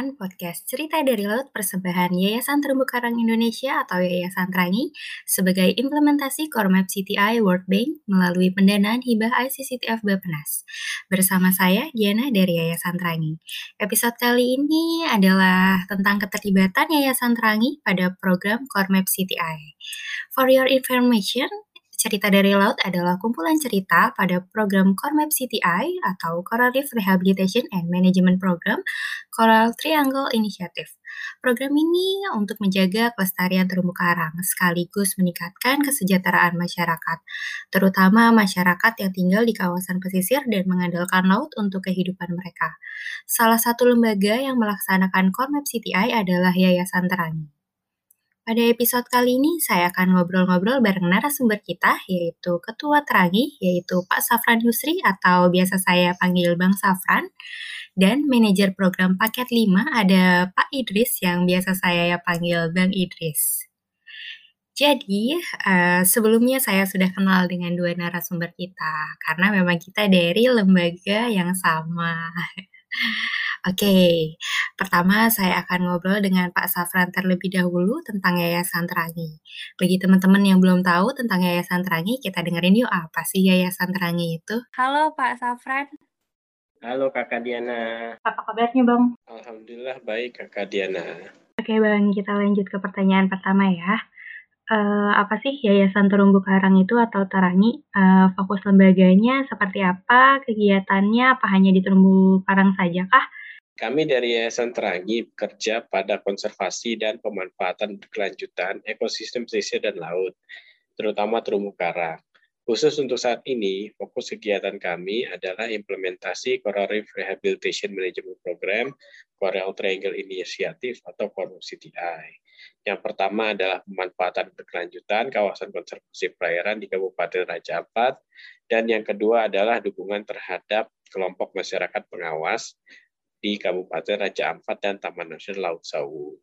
mendengarkan podcast Cerita dari Laut Persembahan Yayasan Terumbu Karang Indonesia atau Yayasan Trangi sebagai implementasi Core Map CTI World Bank melalui pendanaan hibah ICCTF Bapenas. Bersama saya, Giana dari Yayasan Trangi. Episode kali ini adalah tentang keterlibatan Yayasan Trangi pada program Core Map CTI. For your information, Cerita dari Laut adalah kumpulan cerita pada program Core Map CTI atau Coral Reef Rehabilitation and Management Program Coral Triangle Initiative. Program ini untuk menjaga kelestarian terumbu karang sekaligus meningkatkan kesejahteraan masyarakat, terutama masyarakat yang tinggal di kawasan pesisir dan mengandalkan laut untuk kehidupan mereka. Salah satu lembaga yang melaksanakan Core Map CTI adalah Yayasan Terangi. Pada episode kali ini, saya akan ngobrol-ngobrol bareng narasumber kita, yaitu Ketua Terangi, yaitu Pak Safran Yusri atau biasa saya panggil Bang Safran, dan Manajer Program Paket 5 ada Pak Idris yang biasa saya panggil Bang Idris. Jadi, uh, sebelumnya saya sudah kenal dengan dua narasumber kita, karena memang kita dari lembaga yang sama. Oke, pertama saya akan ngobrol dengan Pak Safran terlebih dahulu tentang Yayasan Terangi. Bagi teman-teman yang belum tahu tentang Yayasan Terangi, kita dengerin yuk apa sih Yayasan Terangi itu. Halo Pak Safran. Halo Kakak Diana. Apa kabarnya Bang? Alhamdulillah baik Kakak Diana. Oke Bang, kita lanjut ke pertanyaan pertama ya. Uh, apa sih Yayasan Terumbu Karang itu atau Terangi? Uh, fokus lembaganya seperti apa? Kegiatannya apa hanya di terumbu karang saja kah? Kami dari Yayasan Terangi bekerja pada konservasi dan pemanfaatan berkelanjutan ekosistem pesisir dan laut, terutama terumbu karang. Khusus untuk saat ini, fokus kegiatan kami adalah implementasi Coral Reef Rehabilitation Management Program, Coral Triangle Initiative atau CORMO CTI. Yang pertama adalah pemanfaatan berkelanjutan kawasan konservasi perairan di Kabupaten Raja Ampat, dan yang kedua adalah dukungan terhadap kelompok masyarakat pengawas di Kabupaten Raja Ampat dan Taman Nasional Laut Sawu.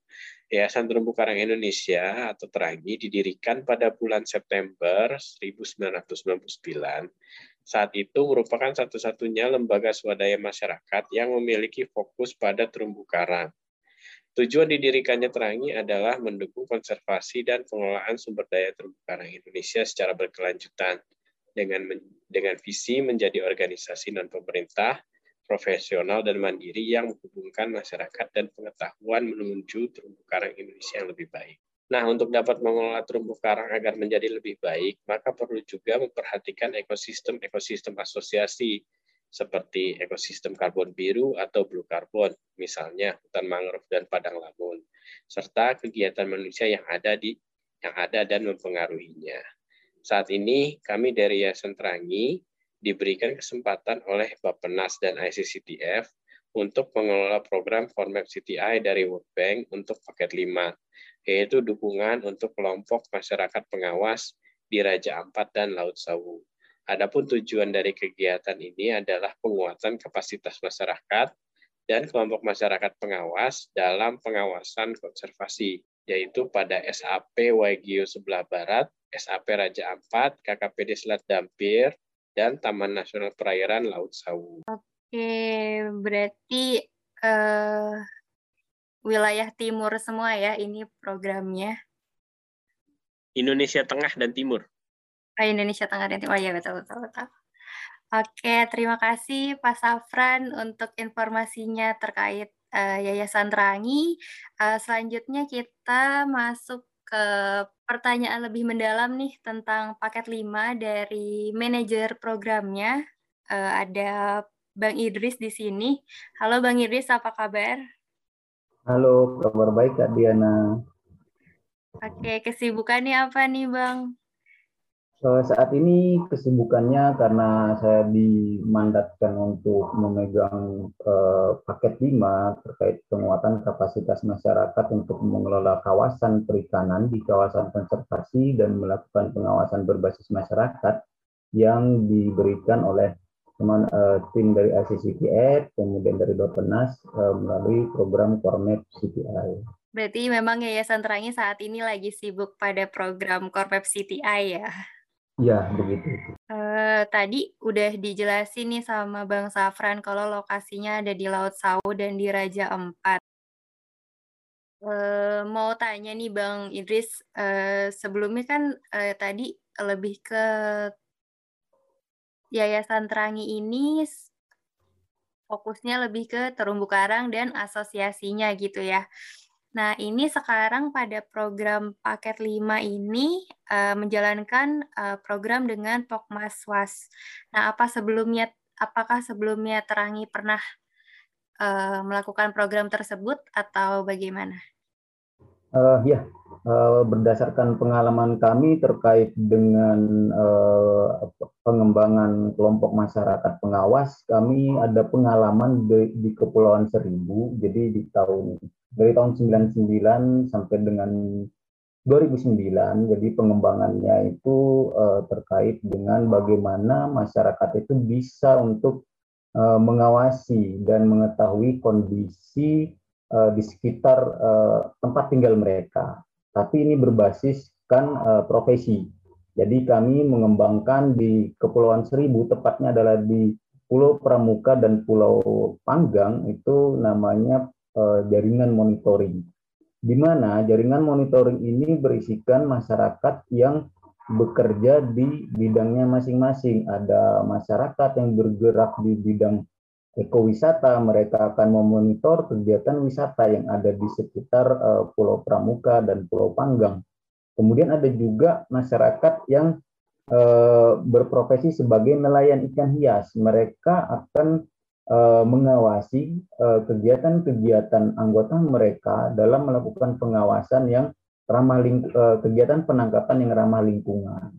Yayasan Terumbu Karang Indonesia atau Terangi didirikan pada bulan September 1999. Saat itu merupakan satu-satunya lembaga swadaya masyarakat yang memiliki fokus pada terumbu karang. Tujuan didirikannya Terangi adalah mendukung konservasi dan pengelolaan sumber daya terumbu karang Indonesia secara berkelanjutan dengan dengan visi menjadi organisasi non pemerintah profesional dan mandiri yang menghubungkan masyarakat dan pengetahuan menuju terumbu karang Indonesia yang lebih baik. Nah, untuk dapat mengelola terumbu karang agar menjadi lebih baik, maka perlu juga memperhatikan ekosistem-ekosistem asosiasi seperti ekosistem karbon biru atau blue carbon, misalnya hutan mangrove dan padang lamun, serta kegiatan manusia yang ada di yang ada dan mempengaruhinya. Saat ini kami dari Yayasan Terangi diberikan kesempatan oleh Bapenas dan ICCTF untuk mengelola program Formap CTI dari World Bank untuk paket 5, yaitu dukungan untuk kelompok masyarakat pengawas di Raja Ampat dan Laut Sawu. Adapun tujuan dari kegiatan ini adalah penguatan kapasitas masyarakat dan kelompok masyarakat pengawas dalam pengawasan konservasi, yaitu pada SAP Waigio sebelah barat, SAP Raja Ampat, KKPD Selat Dampir, dan Taman Nasional Perairan Laut Sawu. Oke, berarti uh, wilayah timur semua ya ini programnya. Indonesia Tengah dan Timur. Oh, Indonesia Tengah dan Timur, oh, ya betul, betul, betul. Oke, terima kasih Pak Safran untuk informasinya terkait uh, Yayasan Terangi. Uh, selanjutnya kita masuk ke pertanyaan lebih mendalam nih tentang paket 5 dari manajer programnya. Uh, ada Bang Idris di sini. Halo Bang Idris, apa kabar? Halo, kabar baik Kak Diana. Oke, kesibukannya apa nih Bang? Saat ini kesibukannya karena saya dimandatkan untuk memegang uh, paket 5 terkait penguatan kapasitas masyarakat untuk mengelola kawasan perikanan di kawasan konservasi dan melakukan pengawasan berbasis masyarakat yang diberikan oleh teman uh, tim dari ICCTF, kemudian dari Bapenas uh, melalui program Kormep CTI. Berarti memang Yayasan Terangi saat ini lagi sibuk pada program Kormep CTI ya? Ya, begitu. Uh, tadi udah dijelasin nih sama Bang Safran kalau lokasinya ada di Laut Sau dan di Raja Empat. Uh, mau tanya nih Bang Idris, uh, sebelumnya kan uh, tadi lebih ke Yayasan Terangi ini fokusnya lebih ke terumbu karang dan asosiasinya gitu ya. Nah, ini sekarang pada program paket 5 ini uh, menjalankan uh, program dengan Pokmaswas. Nah, apa sebelumnya apakah sebelumnya Terangi pernah uh, melakukan program tersebut atau bagaimana? Uh, ya, uh, berdasarkan pengalaman kami terkait dengan uh, pengembangan kelompok masyarakat pengawas, kami ada pengalaman di, di Kepulauan Seribu. Jadi di tahun dari tahun 99 sampai dengan 2009 jadi pengembangannya itu uh, terkait dengan bagaimana masyarakat itu bisa untuk uh, mengawasi dan mengetahui kondisi uh, di sekitar uh, tempat tinggal mereka tapi ini berbasiskan uh, profesi jadi kami mengembangkan di Kepulauan Seribu tepatnya adalah di Pulau Pramuka dan Pulau Panggang itu namanya uh, jaringan monitoring. Di mana jaringan monitoring ini berisikan masyarakat yang bekerja di bidangnya masing-masing. Ada masyarakat yang bergerak di bidang ekowisata, mereka akan memonitor kegiatan wisata yang ada di sekitar uh, Pulau Pramuka dan Pulau Panggang. Kemudian ada juga masyarakat yang uh, berprofesi sebagai nelayan ikan hias. Mereka akan uh, mengawasi kegiatan-kegiatan anggota mereka dalam melakukan pengawasan yang ramah ling kegiatan penangkapan yang ramah lingkungan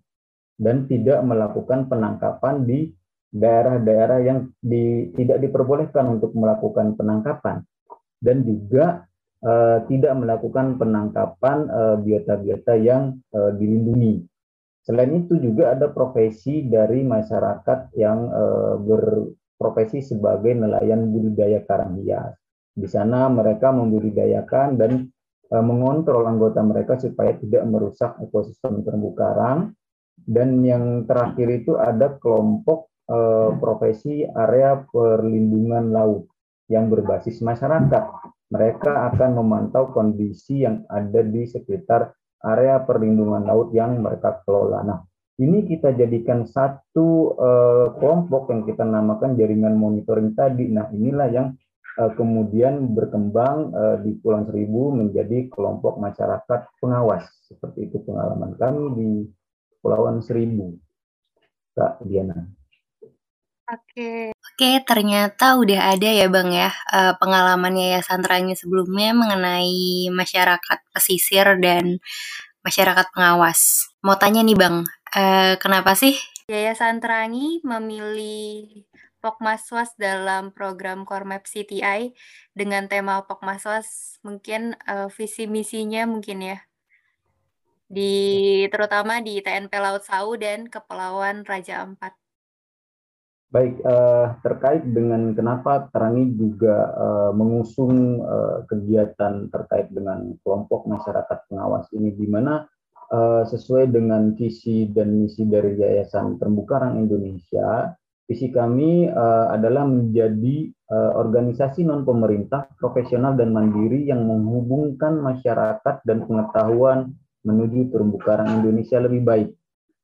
dan tidak melakukan penangkapan di daerah-daerah yang di, tidak diperbolehkan untuk melakukan penangkapan dan juga uh, tidak melakukan penangkapan biota-biota uh, yang uh, dilindungi. Selain itu juga ada profesi dari masyarakat yang uh, ber, profesi sebagai nelayan budidaya karang hias. Di sana mereka membudidayakan dan mengontrol anggota mereka supaya tidak merusak ekosistem terumbu karang. Dan yang terakhir itu ada kelompok e, profesi area perlindungan laut yang berbasis masyarakat. Mereka akan memantau kondisi yang ada di sekitar area perlindungan laut yang mereka kelola. Nah, ini kita jadikan satu uh, kelompok yang kita namakan jaringan monitoring tadi. Nah, inilah yang uh, kemudian berkembang uh, di Pulau Seribu menjadi kelompok masyarakat pengawas. Seperti itu pengalaman kami di Pulauan Seribu. Kak Diana. Oke, oke ternyata udah ada ya Bang ya pengalaman Yayasan Terangi sebelumnya mengenai masyarakat pesisir dan masyarakat pengawas. Mau tanya nih Bang, Uh, kenapa sih Yayasan Terangi memilih Pokmaswas dalam program Kormap CTI dengan tema Pokmaswas mungkin uh, visi misinya mungkin ya di terutama di TNP Laut Sau dan Kepulauan Raja Ampat. Baik, uh, terkait dengan kenapa Terangi juga uh, mengusung uh, kegiatan terkait dengan kelompok masyarakat pengawas ini, di mana uh, sesuai dengan visi dan misi dari Yayasan Terumbu Karang Indonesia, visi kami uh, adalah menjadi uh, organisasi non pemerintah profesional dan mandiri yang menghubungkan masyarakat dan pengetahuan menuju terumbu karang Indonesia lebih baik.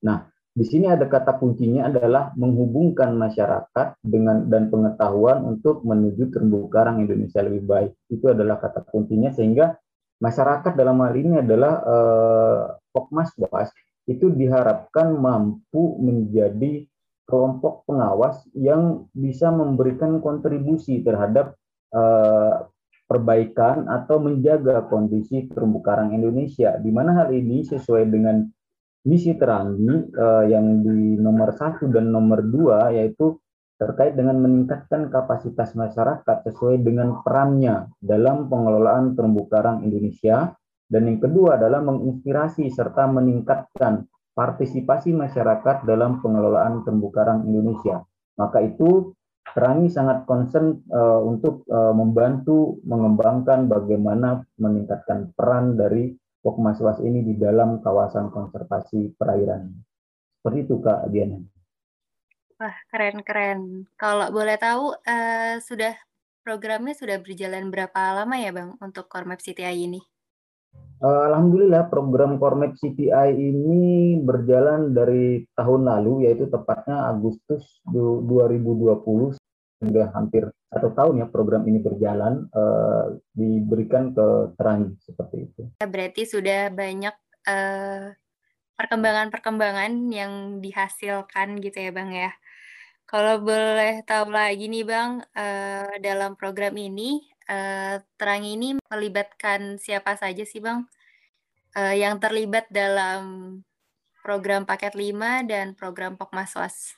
Nah, di sini ada kata kuncinya adalah menghubungkan masyarakat dengan dan pengetahuan untuk menuju terumbu karang Indonesia lebih baik. Itu adalah kata kuncinya sehingga masyarakat dalam hal ini adalah eh, Pokmas Boas itu diharapkan mampu menjadi kelompok pengawas yang bisa memberikan kontribusi terhadap eh, perbaikan atau menjaga kondisi terumbu karang Indonesia. Di mana hal ini sesuai dengan misi Terangi eh, yang di nomor satu dan nomor dua yaitu terkait dengan meningkatkan kapasitas masyarakat sesuai dengan perannya dalam pengelolaan terumbu karang Indonesia dan yang kedua adalah menginspirasi serta meningkatkan partisipasi masyarakat dalam pengelolaan terumbu karang Indonesia. Maka itu Terangi sangat concern uh, untuk uh, membantu mengembangkan bagaimana meningkatkan peran dari Pokmaswas ini di dalam kawasan konservasi perairan. Seperti itu Kak Diana. Wah, keren-keren. Kalau boleh tahu, uh, sudah programnya sudah berjalan berapa lama ya Bang untuk Kormap CTI ini? Alhamdulillah program Kormap CTI ini berjalan dari tahun lalu yaitu tepatnya Agustus 2020 sudah hampir satu tahun ya program ini berjalan uh, diberikan ke Terangi seperti itu. Ya, berarti sudah banyak uh, perkembangan-perkembangan yang dihasilkan gitu ya Bang ya. Kalau boleh tahu lagi nih Bang, uh, dalam program ini, uh, Terang ini melibatkan siapa saja sih Bang, uh, yang terlibat dalam program Paket 5 dan program Pokmaswas?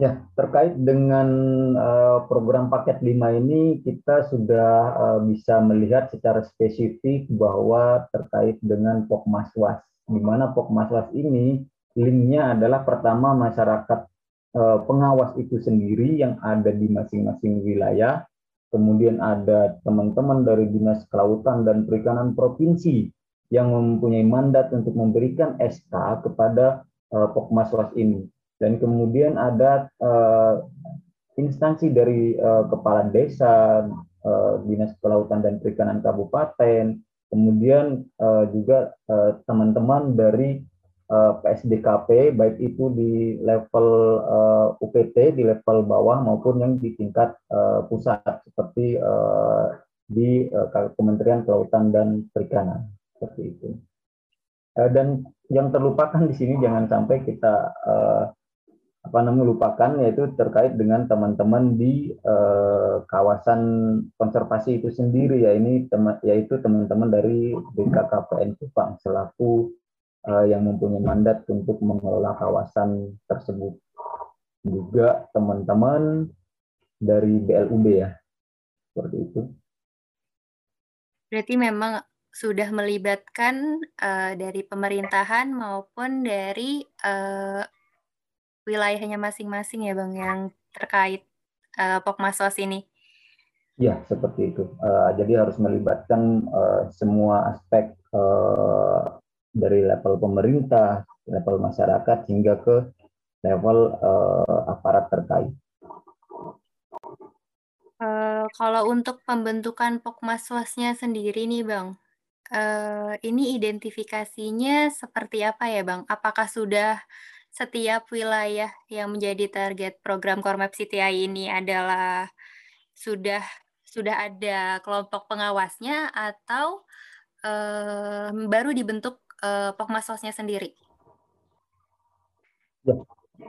Ya, terkait dengan uh, program paket 5 ini kita sudah uh, bisa melihat secara spesifik bahwa terkait dengan Pokmaswas di mana Pokmaswas ini linknya adalah pertama masyarakat eh, pengawas itu sendiri yang ada di masing-masing wilayah, kemudian ada teman-teman dari Dinas Kelautan dan Perikanan Provinsi yang mempunyai mandat untuk memberikan SK kepada eh, Pokmaswas ini. Dan kemudian ada eh, instansi dari kepala desa, Dinas Kelautan dan Perikanan Kabupaten, kemudian uh, juga teman-teman uh, dari uh, PSDKP baik itu di level uh, UPT di level bawah maupun yang di tingkat uh, pusat seperti uh, di uh, Kementerian Kelautan dan Perikanan seperti itu. Uh, dan yang terlupakan di sini jangan sampai kita uh, apa namanya lupakan yaitu terkait dengan teman-teman di eh, kawasan konservasi itu sendiri ya. Ini teman yaitu teman-teman dari BKKPN Kupang selaku eh, yang mempunyai mandat untuk mengelola kawasan tersebut. Juga teman-teman dari BLUB ya. Seperti itu. Berarti memang sudah melibatkan uh, dari pemerintahan maupun dari uh, wilayahnya masing-masing ya Bang yang terkait uh, Pokmasos ini. Ya, seperti itu. Uh, jadi harus melibatkan uh, semua aspek uh, dari level pemerintah, level masyarakat hingga ke level uh, aparat terkait. Uh, kalau untuk pembentukan Pokmaswasnya sendiri nih Bang, uh, ini identifikasinya seperti apa ya Bang? Apakah sudah setiap wilayah yang menjadi target program Kormap CTI ini adalah sudah sudah ada kelompok pengawasnya atau uh, baru dibentuk uh, Pokmasosnya sendiri? Ya,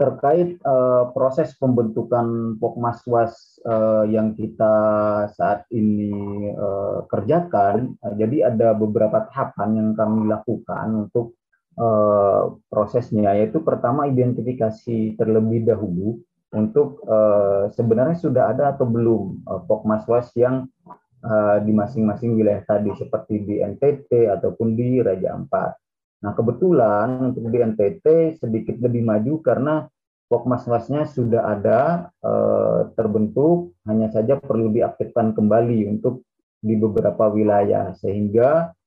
terkait uh, proses pembentukan Pokmaswas uh, yang kita saat ini uh, kerjakan, jadi ada beberapa tahapan yang kami lakukan untuk uh, prosesnya yaitu pertama identifikasi terlebih dahulu untuk uh, sebenarnya sudah ada atau belum uh, pokmaswas yang uh, di masing-masing wilayah tadi seperti di NTT ataupun di Raja Ampat. Nah kebetulan untuk di NTT sedikit lebih maju karena pokmaswasnya sudah ada uh, terbentuk hanya saja perlu diaktifkan kembali untuk di beberapa wilayah sehingga Eh,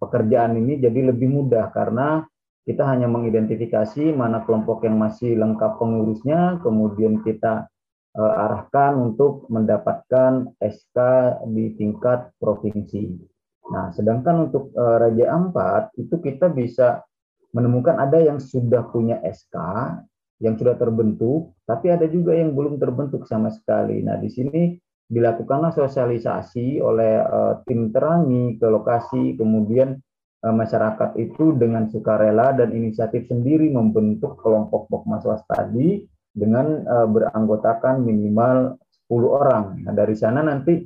pekerjaan ini jadi lebih mudah karena kita hanya mengidentifikasi mana kelompok yang masih lengkap pengurusnya, kemudian kita uh, arahkan untuk mendapatkan SK di tingkat provinsi. Nah, sedangkan untuk uh, Raja Ampat itu kita bisa menemukan ada yang sudah punya SK yang sudah terbentuk, tapi ada juga yang belum terbentuk sama sekali. Nah, di sini dilakukanlah sosialisasi oleh uh, tim terangi ke lokasi, kemudian uh, masyarakat itu dengan sukarela dan inisiatif sendiri membentuk kelompok pokmaswas tadi dengan uh, beranggotakan minimal 10 orang. Nah, dari sana nanti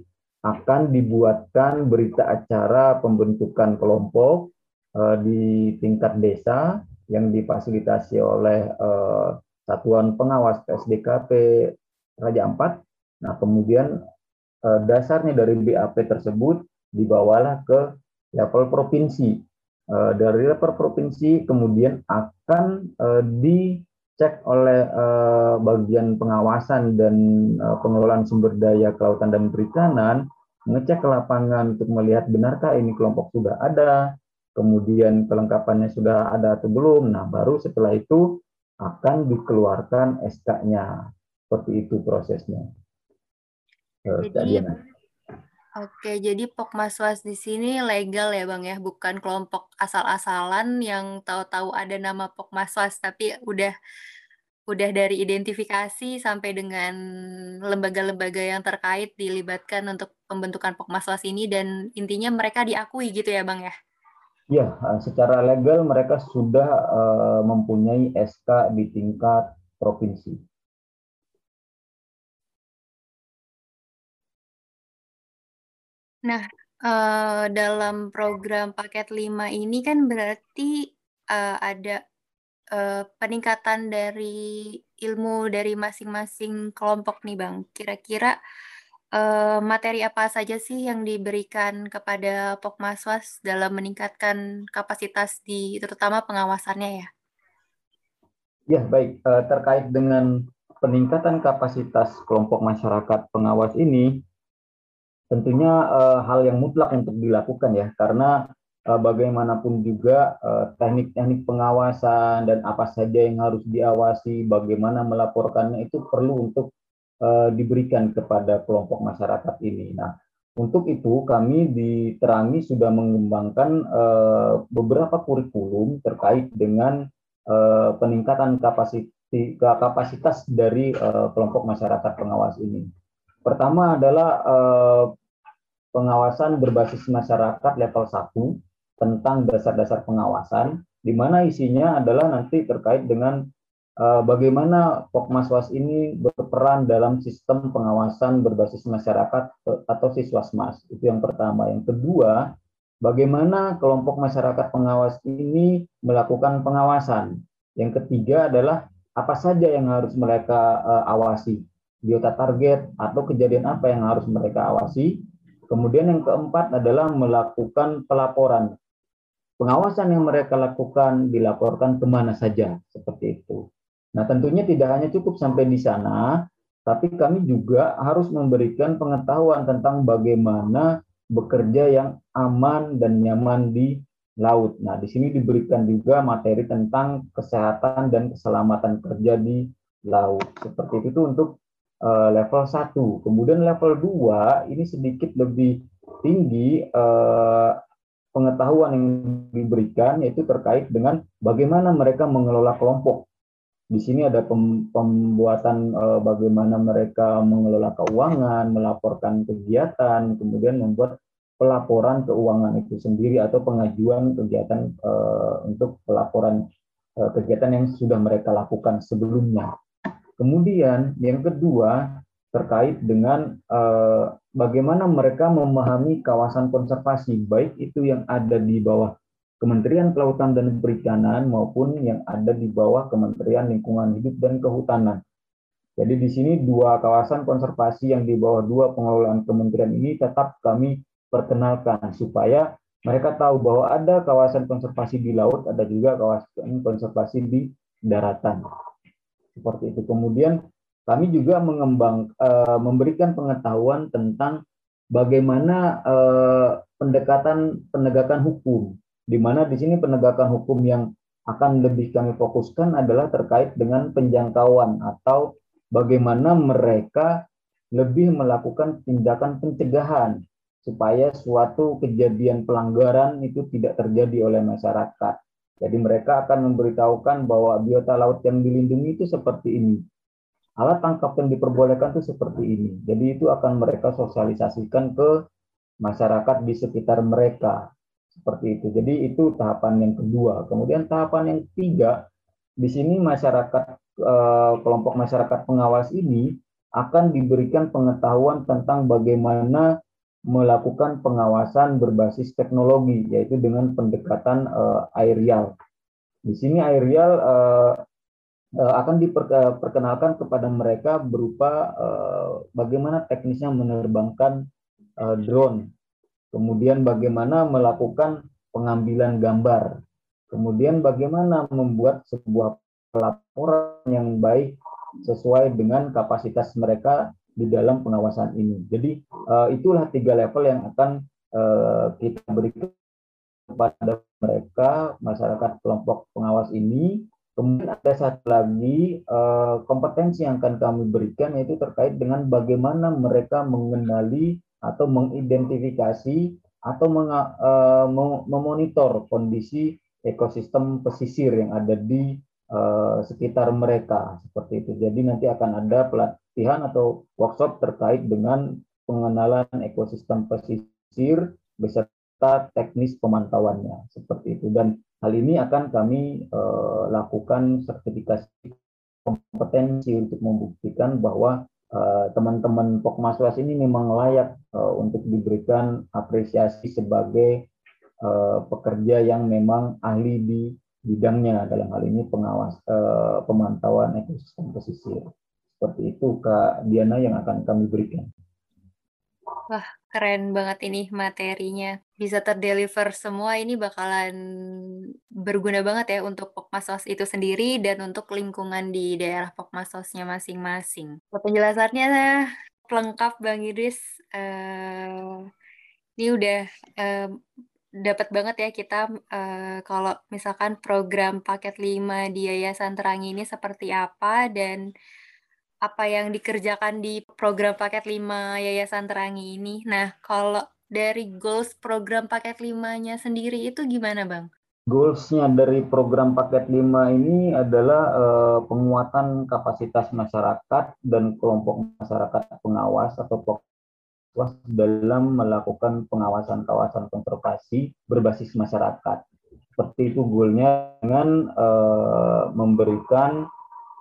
akan dibuatkan berita acara pembentukan kelompok uh, di tingkat desa yang difasilitasi oleh uh, Satuan Pengawas PSDKP Raja Ampat. Nah, kemudian dasarnya dari BAP tersebut dibawalah ke level provinsi. Eh, dari level provinsi kemudian akan eh, dicek oleh bagian pengawasan dan pengelolaan sumber daya kelautan dan perikanan, mengecek ke lapangan untuk melihat benarkah ini kelompok sudah ada, kemudian kelengkapannya sudah ada atau belum. Nah, baru setelah itu akan dikeluarkan SK-nya. Seperti itu prosesnya. Eh, jadi, oke, jadi Pokmaswas di sini legal ya Bang ya, bukan kelompok asal-asalan yang tahu-tahu ada nama Pokmaswas, tapi udah udah dari identifikasi sampai dengan lembaga-lembaga yang terkait dilibatkan untuk pembentukan Pokmaswas ini dan intinya mereka diakui gitu ya Bang ya? Ya, secara legal mereka sudah uh, mempunyai SK di tingkat provinsi. Nah, uh, dalam program paket 5 ini kan berarti uh, ada uh, peningkatan dari ilmu dari masing-masing kelompok nih Bang. Kira-kira uh, materi apa saja sih yang diberikan kepada Pokmaswas dalam meningkatkan kapasitas di terutama pengawasannya ya? Ya, baik. Uh, terkait dengan peningkatan kapasitas kelompok masyarakat pengawas ini, tentunya uh, hal yang mutlak untuk dilakukan ya, karena uh, bagaimanapun juga teknik-teknik uh, pengawasan dan apa saja yang harus diawasi, bagaimana melaporkannya itu perlu untuk uh, diberikan kepada kelompok masyarakat ini. Nah, untuk itu kami di Terangi sudah mengembangkan uh, beberapa kurikulum terkait dengan uh, peningkatan kapasitas kapasitas dari uh, kelompok masyarakat pengawas ini. Pertama adalah uh, pengawasan berbasis masyarakat level 1 tentang dasar-dasar pengawasan, di mana isinya adalah nanti terkait dengan uh, bagaimana Pokmaswas ini berperan dalam sistem pengawasan berbasis masyarakat atau siswasmas. Itu yang pertama. Yang kedua, bagaimana kelompok masyarakat pengawas ini melakukan pengawasan. Yang ketiga adalah apa saja yang harus mereka uh, awasi, biota target atau kejadian apa yang harus mereka awasi. Kemudian yang keempat adalah melakukan pelaporan. Pengawasan yang mereka lakukan dilaporkan ke mana saja, seperti itu. Nah, tentunya tidak hanya cukup sampai di sana, tapi kami juga harus memberikan pengetahuan tentang bagaimana bekerja yang aman dan nyaman di laut. Nah, di sini diberikan juga materi tentang kesehatan dan keselamatan kerja di laut. Seperti itu untuk uh, level 1. Kemudian level 2 ini sedikit lebih tinggi uh, pengetahuan yang diberikan yaitu terkait dengan bagaimana mereka mengelola kelompok di sini ada pembuatan uh, bagaimana mereka mengelola keuangan, melaporkan kegiatan, kemudian membuat pelaporan keuangan itu sendiri atau pengajuan kegiatan uh, untuk pelaporan uh, kegiatan yang sudah mereka lakukan sebelumnya. Kemudian yang kedua terkait dengan uh, bagaimana mereka memahami kawasan konservasi, baik itu yang ada di bawah Kementerian Kelautan dan Perikanan maupun yang ada di bawah Kementerian Lingkungan Hidup dan Kehutanan. Jadi di sini dua kawasan konservasi yang di bawah dua pengelolaan kementerian ini tetap kami perkenalkan supaya mereka tahu bahwa ada kawasan konservasi di laut, ada juga kawasan konservasi di daratan. Seperti itu. Kemudian kami juga mengembang uh, memberikan pengetahuan tentang bagaimana uh, pendekatan penegakan hukum di mana di sini penegakan hukum yang akan lebih kami fokuskan adalah terkait dengan penjangkauan atau bagaimana mereka lebih melakukan tindakan pencegahan supaya suatu kejadian pelanggaran itu tidak terjadi oleh masyarakat. Jadi mereka akan memberitahukan bahwa biota laut yang dilindungi itu seperti ini. Alat tangkap yang diperbolehkan itu seperti ini. Jadi itu akan mereka sosialisasikan ke masyarakat di sekitar mereka seperti itu. Jadi itu tahapan yang kedua. Kemudian tahapan yang ketiga, di sini masyarakat eh, kelompok masyarakat pengawas ini akan diberikan pengetahuan tentang bagaimana melakukan pengawasan berbasis teknologi, yaitu dengan pendekatan eh, aerial. Di sini aerial eh, akan diperkenalkan kepada mereka berupa bagaimana teknisnya menerbangkan drone kemudian bagaimana melakukan pengambilan gambar, kemudian bagaimana membuat sebuah laporan yang baik sesuai dengan kapasitas mereka di dalam pengawasan ini. Jadi uh, itulah tiga level yang akan uh, kita berikan kepada mereka masyarakat kelompok pengawas ini Kemudian ada satu lagi uh, kompetensi yang akan kami berikan yaitu terkait dengan bagaimana mereka mengenali atau mengidentifikasi atau meng, uh, memonitor kondisi ekosistem pesisir yang ada di uh, sekitar mereka seperti itu. Jadi nanti akan ada pelatihan atau workshop terkait dengan pengenalan ekosistem pesisir beserta teknis pemantauannya. Seperti itu. Dan Hal ini akan kami uh, lakukan sertifikasi kompetensi untuk membuktikan bahwa eh, teman-teman Pokmaswas ini memang layak uh, untuk diberikan apresiasi sebagai uh, pekerja yang memang ahli di bidangnya. Dalam hal ini pengawas uh, pemantauan ekosistem pesisir. Seperti itu Kak Diana yang akan kami berikan. Wah, keren banget ini materinya. Bisa terdeliver semua ini bakalan berguna banget ya untuk Pokmasos itu sendiri dan untuk lingkungan di daerah Pokmasosnya masing-masing. Penjelasannya lengkap Bang Idris. Uh, ini udah uh, dapat banget ya kita uh, kalau misalkan program paket 5 di Yayasan Terangi ini seperti apa dan apa yang dikerjakan di program paket 5 Yayasan Terangi ini. Nah, kalau dari goals program paket 5-nya sendiri itu gimana, Bang? Goals-nya dari program paket 5 ini adalah uh, penguatan kapasitas masyarakat dan kelompok masyarakat pengawas atau pengawas dalam melakukan pengawasan kawasan konservasi berbasis masyarakat. Seperti itu goalnya dengan uh, memberikan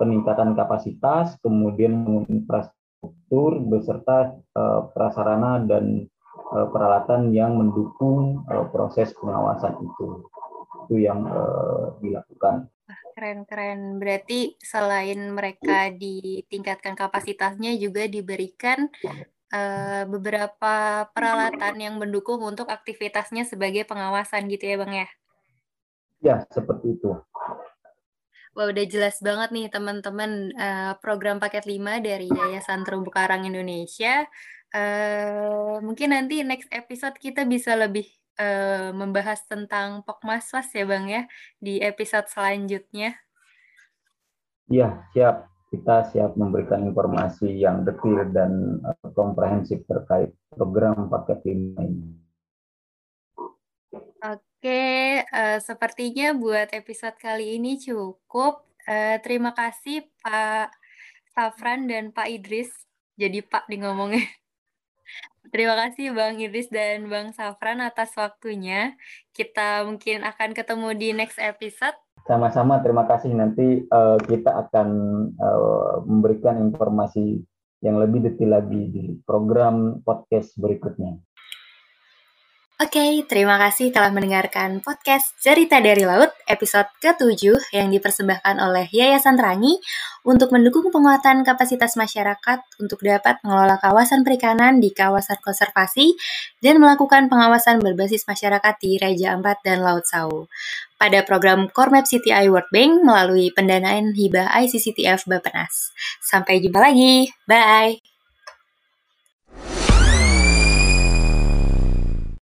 peningkatan kapasitas, kemudian infrastruktur beserta uh, prasarana dan uh, peralatan yang mendukung uh, proses pengawasan itu. Itu yang dilakukan. Keren-keren. Berarti selain mereka ditingkatkan kapasitasnya juga diberikan beberapa peralatan yang mendukung untuk aktivitasnya sebagai pengawasan gitu ya Bang ya? Ya, seperti itu. Wah, udah jelas banget nih teman-teman uh, program paket 5 dari Yayasan Terumbu Karang Indonesia. Uh, mungkin nanti next episode kita bisa lebih uh, membahas tentang Pokmaswas ya Bang ya di episode selanjutnya. Iya, siap. Kita siap memberikan informasi yang detail dan komprehensif terkait program paket 5 ini. Oke. Uh, sepertinya buat episode kali ini cukup. Uh, terima kasih Pak Safran dan Pak Idris. Jadi Pak di ngomongnya. Terima kasih Bang Idris dan Bang Safran atas waktunya. Kita mungkin akan ketemu di next episode. Sama-sama, terima kasih. Nanti uh, kita akan uh, memberikan informasi yang lebih detail lagi di program podcast berikutnya. Oke, okay, terima kasih telah mendengarkan podcast Cerita dari Laut episode ke-7 yang dipersembahkan oleh Yayasan Terangi untuk mendukung penguatan kapasitas masyarakat untuk dapat mengelola kawasan perikanan di kawasan konservasi dan melakukan pengawasan berbasis masyarakat di Raja Ampat dan Laut Sau. Pada program Cormap CTI World Bank melalui pendanaan hibah ICCTF Bapenas. Sampai jumpa lagi. Bye!